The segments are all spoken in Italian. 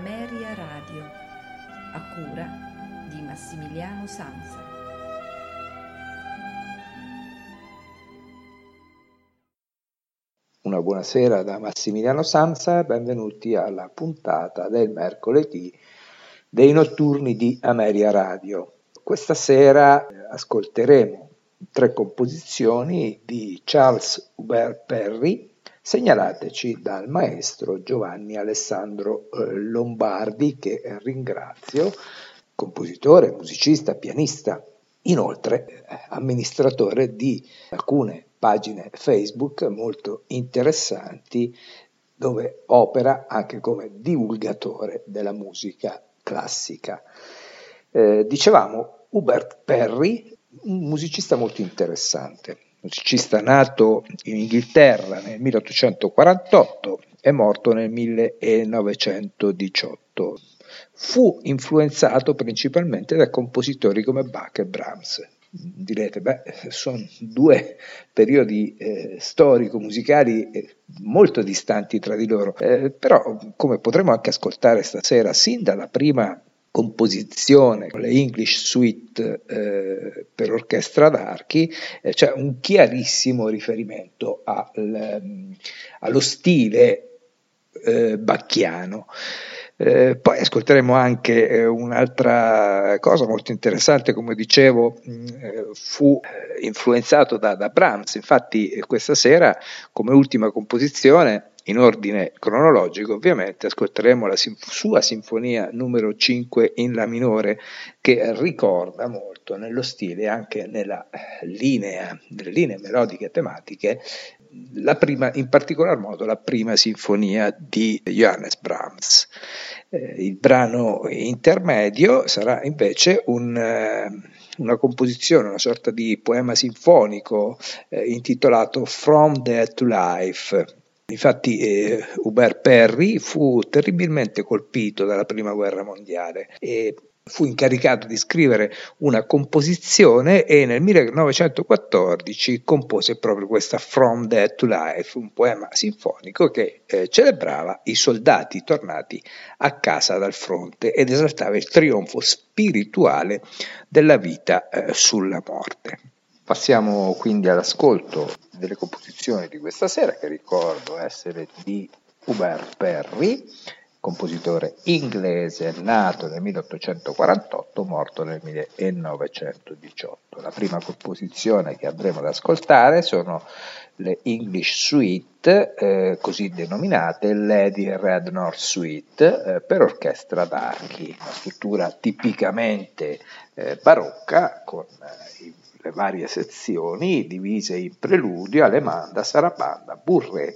Ameria Radio, a cura di Massimiliano Sanza. Una buonasera da Massimiliano Sanza benvenuti alla puntata del mercoledì dei notturni di Ameria Radio. Questa sera ascolteremo tre composizioni di Charles Hubert Perry segnalateci dal maestro Giovanni Alessandro eh, Lombardi che ringrazio, compositore, musicista, pianista, inoltre eh, amministratore di alcune pagine Facebook molto interessanti dove opera anche come divulgatore della musica classica. Eh, dicevamo Hubert Perry, un musicista molto interessante musicista nato in Inghilterra nel 1848 e morto nel 1918. Fu influenzato principalmente da compositori come Bach e Brahms. Direte, beh, sono due periodi eh, storico-musicali eh, molto distanti tra di loro, eh, però come potremo anche ascoltare stasera, sin dalla prima composizione, le English Suite eh, per orchestra d'archi, eh, c'è un chiarissimo riferimento al, ehm, allo stile eh, bacchiano. Eh, poi ascolteremo anche eh, un'altra cosa molto interessante, come dicevo, mh, eh, fu influenzato da, da Brahms, infatti questa sera come ultima composizione in ordine cronologico, ovviamente, ascolteremo la sinf- sua sinfonia numero 5 in La minore, che ricorda molto nello stile e anche nella linea, nelle linee melodiche e tematiche, prima, in particolar modo la prima sinfonia di Johannes Brahms. Eh, il brano intermedio sarà invece un, eh, una composizione, una sorta di poema sinfonico eh, intitolato From Death to Life Infatti eh, Hubert Perry fu terribilmente colpito dalla prima guerra mondiale e fu incaricato di scrivere una composizione e nel 1914 compose proprio questa From Death to Life, un poema sinfonico che eh, celebrava i soldati tornati a casa dal fronte ed esaltava il trionfo spirituale della vita eh, sulla morte. Passiamo quindi all'ascolto delle composizioni di questa sera, che ricordo essere di Hubert Perry, compositore inglese nato nel 1848, morto nel 1918. La prima composizione che andremo ad ascoltare sono le English Suite, eh, così denominate Lady Rednor Suite, eh, per orchestra d'archi, una struttura tipicamente eh, barocca con le varie sezioni divise in preludio, alemanda, sarabanda, burré,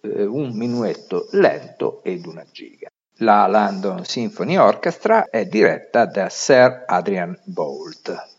eh, un minuetto lento ed una giga. La London Symphony Orchestra è diretta da Sir Adrian Bolt.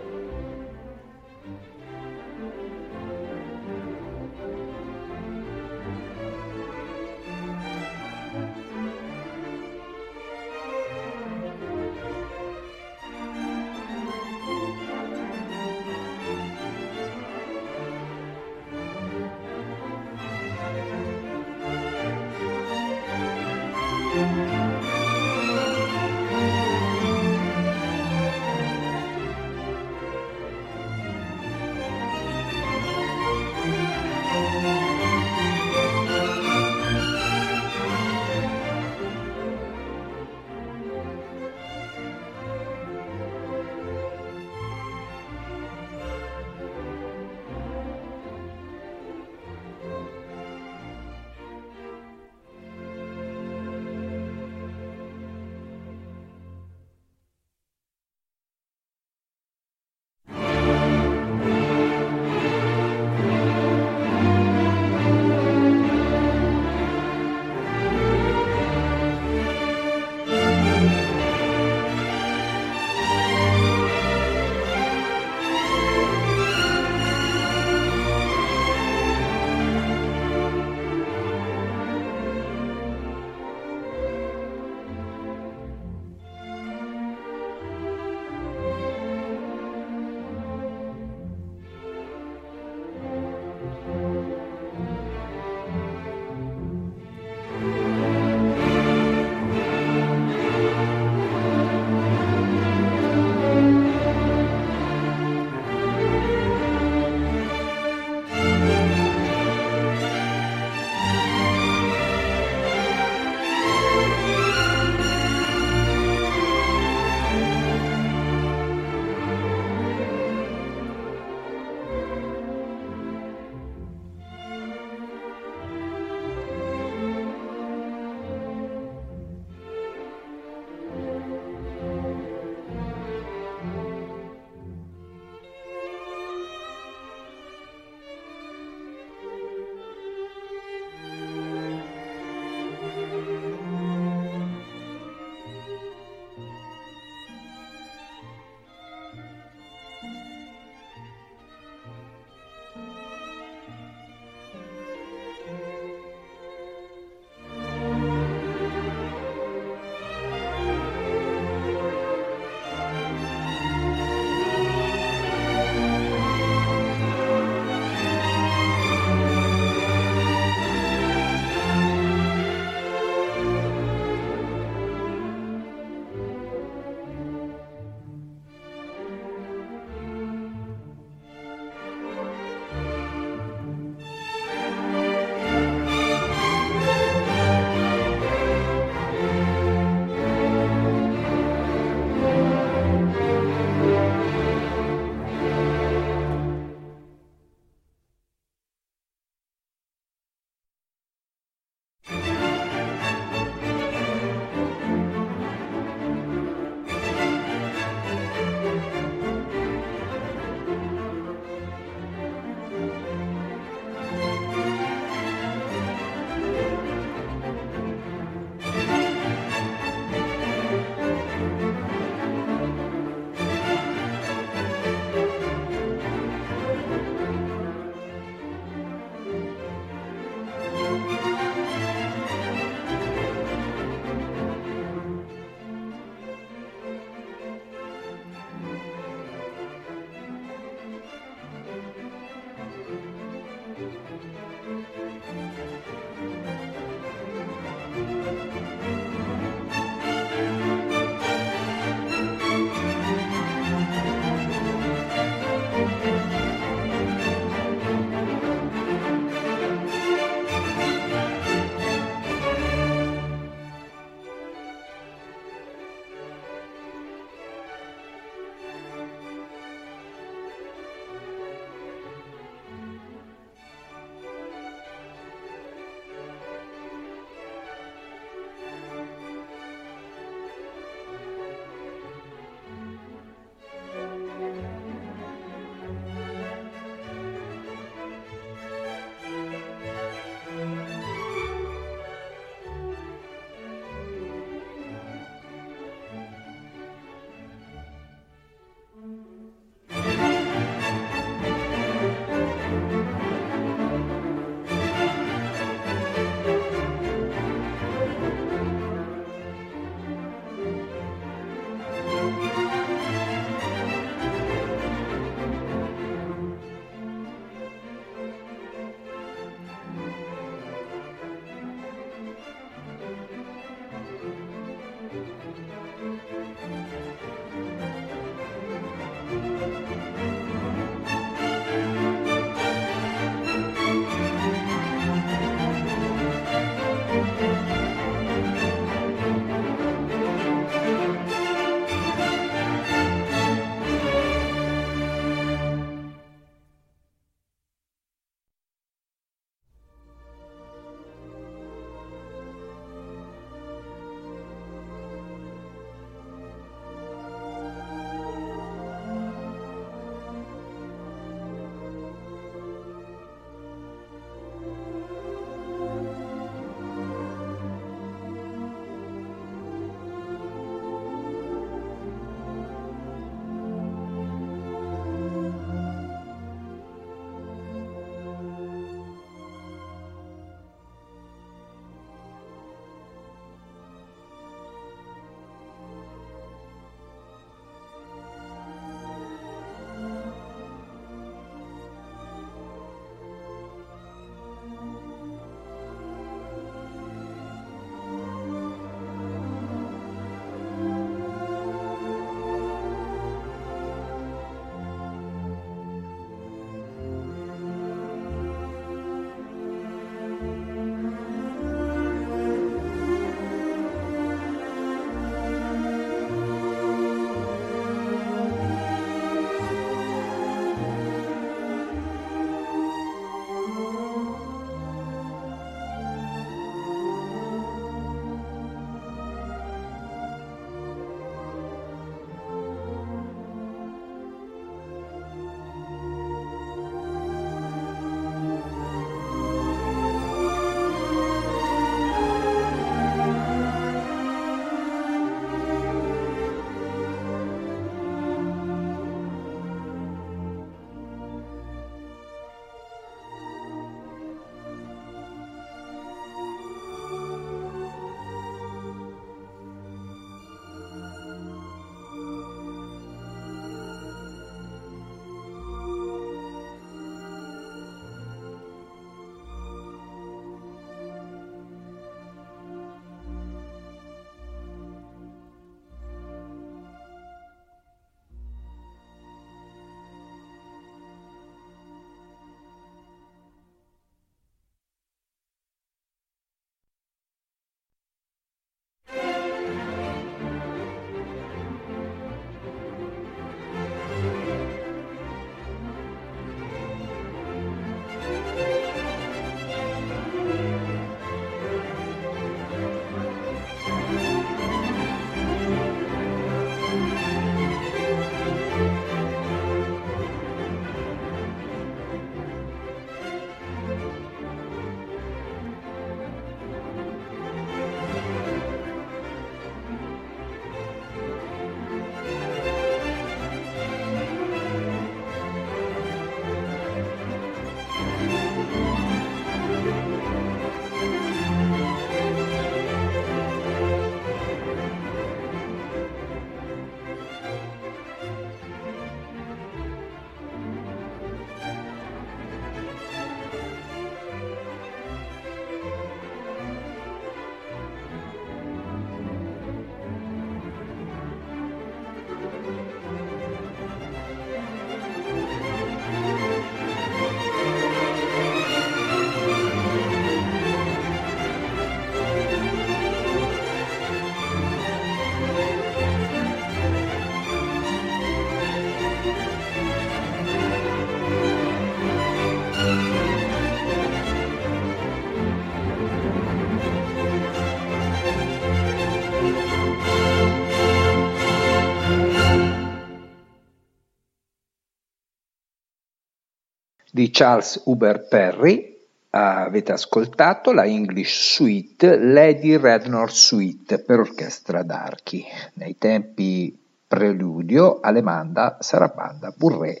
Di Charles Uber Perry. Avete ascoltato la English Suite Lady Rednor Suite per orchestra d'archi. Nei tempi preludio, alemanda, sarabanda, burré,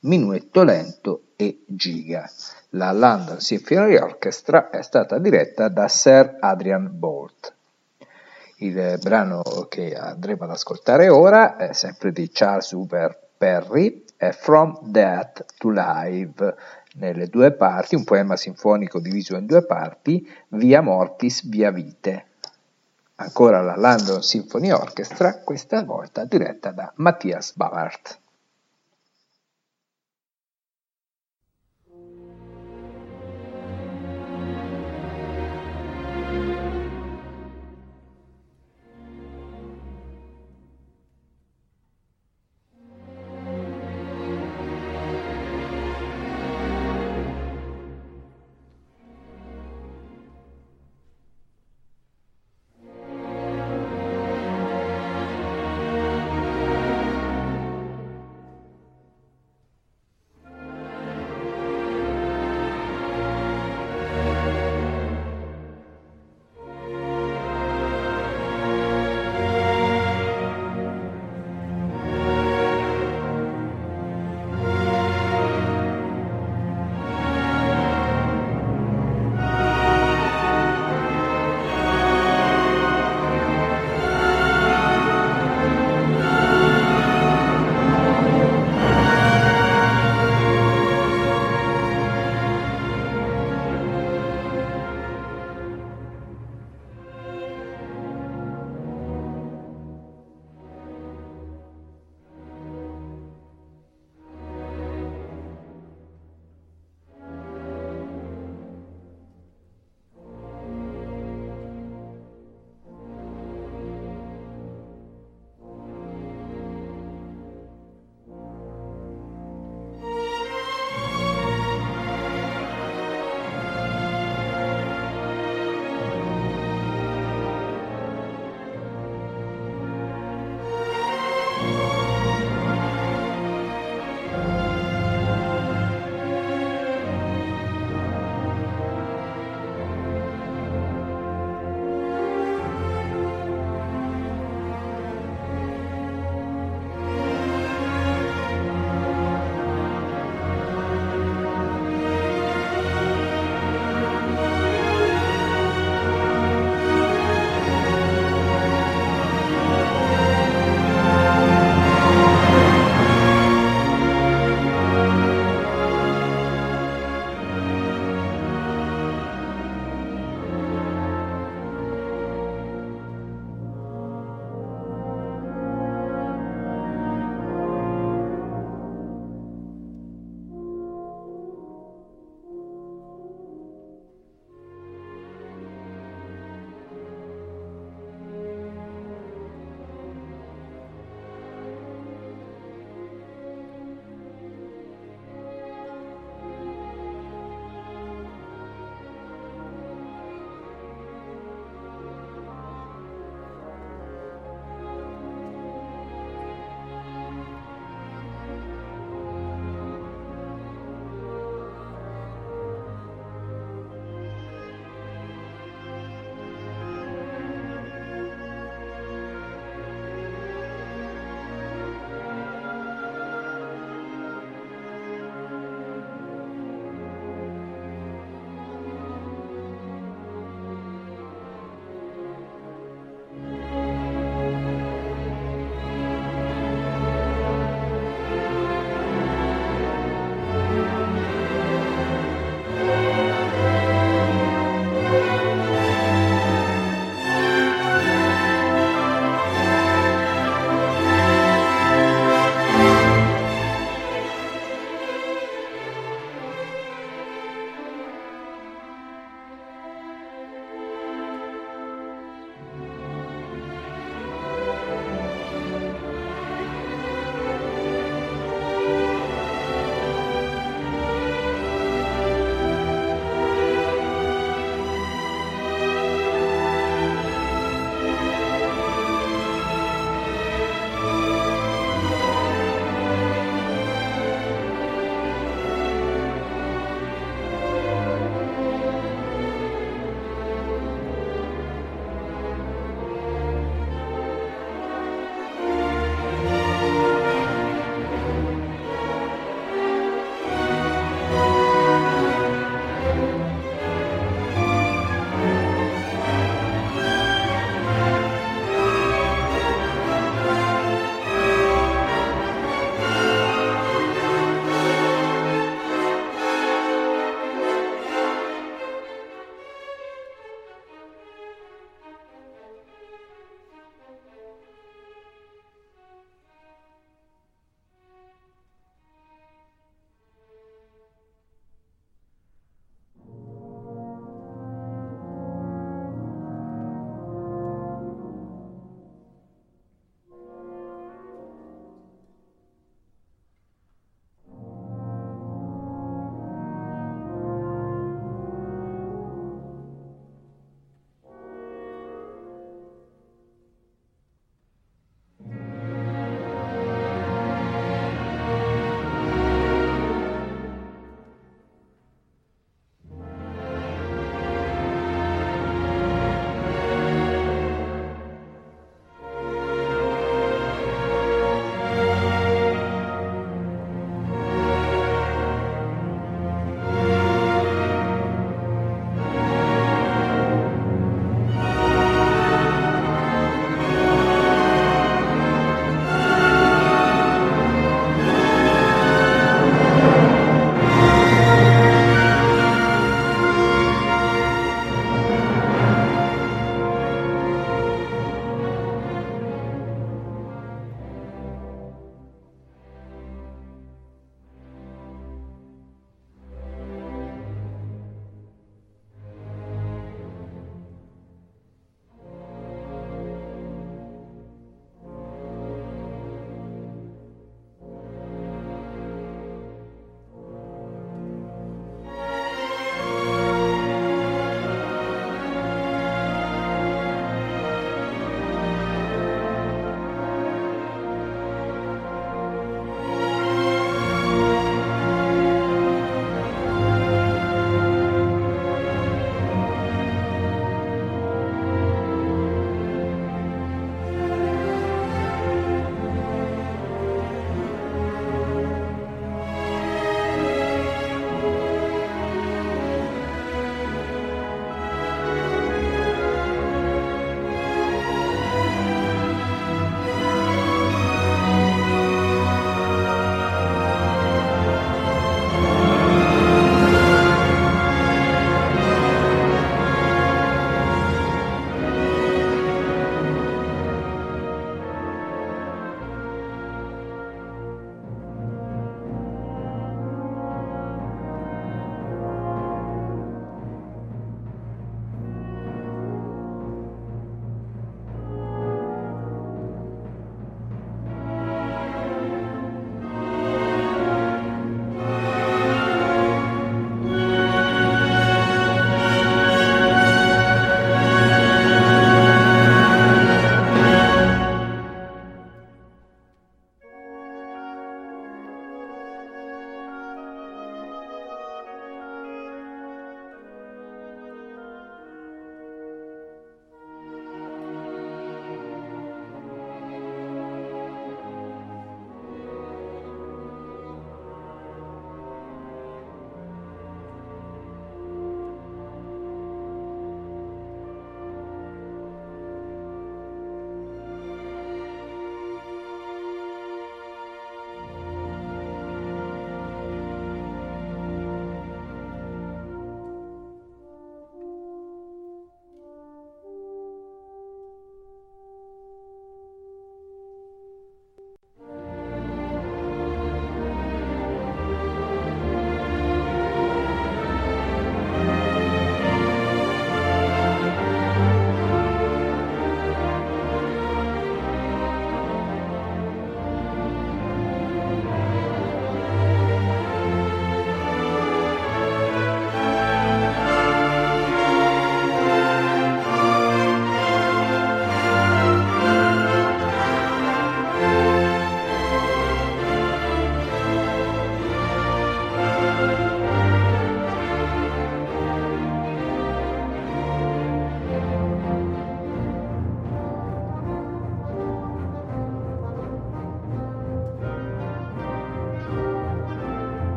minuetto lento e giga. La London Symphony Orchestra è stata diretta da Sir Adrian Bolt. Il brano che andremo ad ascoltare ora è sempre di Charles Hoover Perry, è From Death to Life, nelle due parti, un poema sinfonico diviso in due parti, Via Mortis, Via Vite. Ancora la London Symphony Orchestra, questa volta diretta da Mattias Ballard.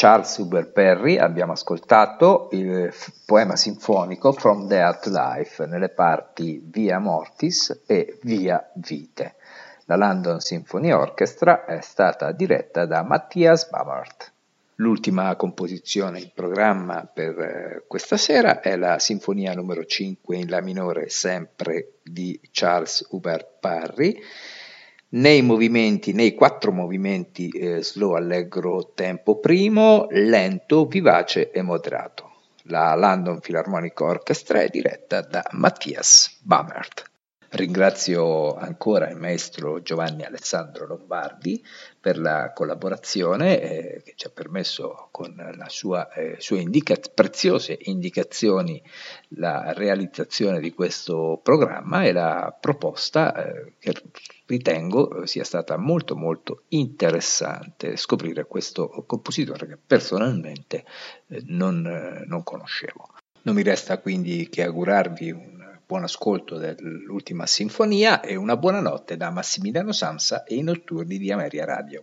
Charles Hubert Perry abbiamo ascoltato il poema sinfonico From to Life nelle parti Via Mortis e Via Vite. La London Symphony Orchestra è stata diretta da Matthias Bamert. L'ultima composizione in programma per eh, questa sera è la Sinfonia numero 5 in La minore, sempre di Charles Hubert Parry, nei movimenti, nei quattro movimenti eh, slow, allegro, tempo primo, lento, vivace e moderato. La London Philharmonic Orchestra è diretta da Matthias Bamert. Ringrazio ancora il maestro Giovanni Alessandro Lombardi per la collaborazione eh, che ci ha permesso con le eh, sue indica- preziose indicazioni la realizzazione di questo programma e la proposta eh, che ritengo sia stata molto molto interessante scoprire questo compositore che personalmente eh, non, eh, non conoscevo. Non mi resta quindi che augurarvi un buon ascolto dell'ultima sinfonia e una buonanotte da Massimiliano Samsa e i notturni di Ameria Radio.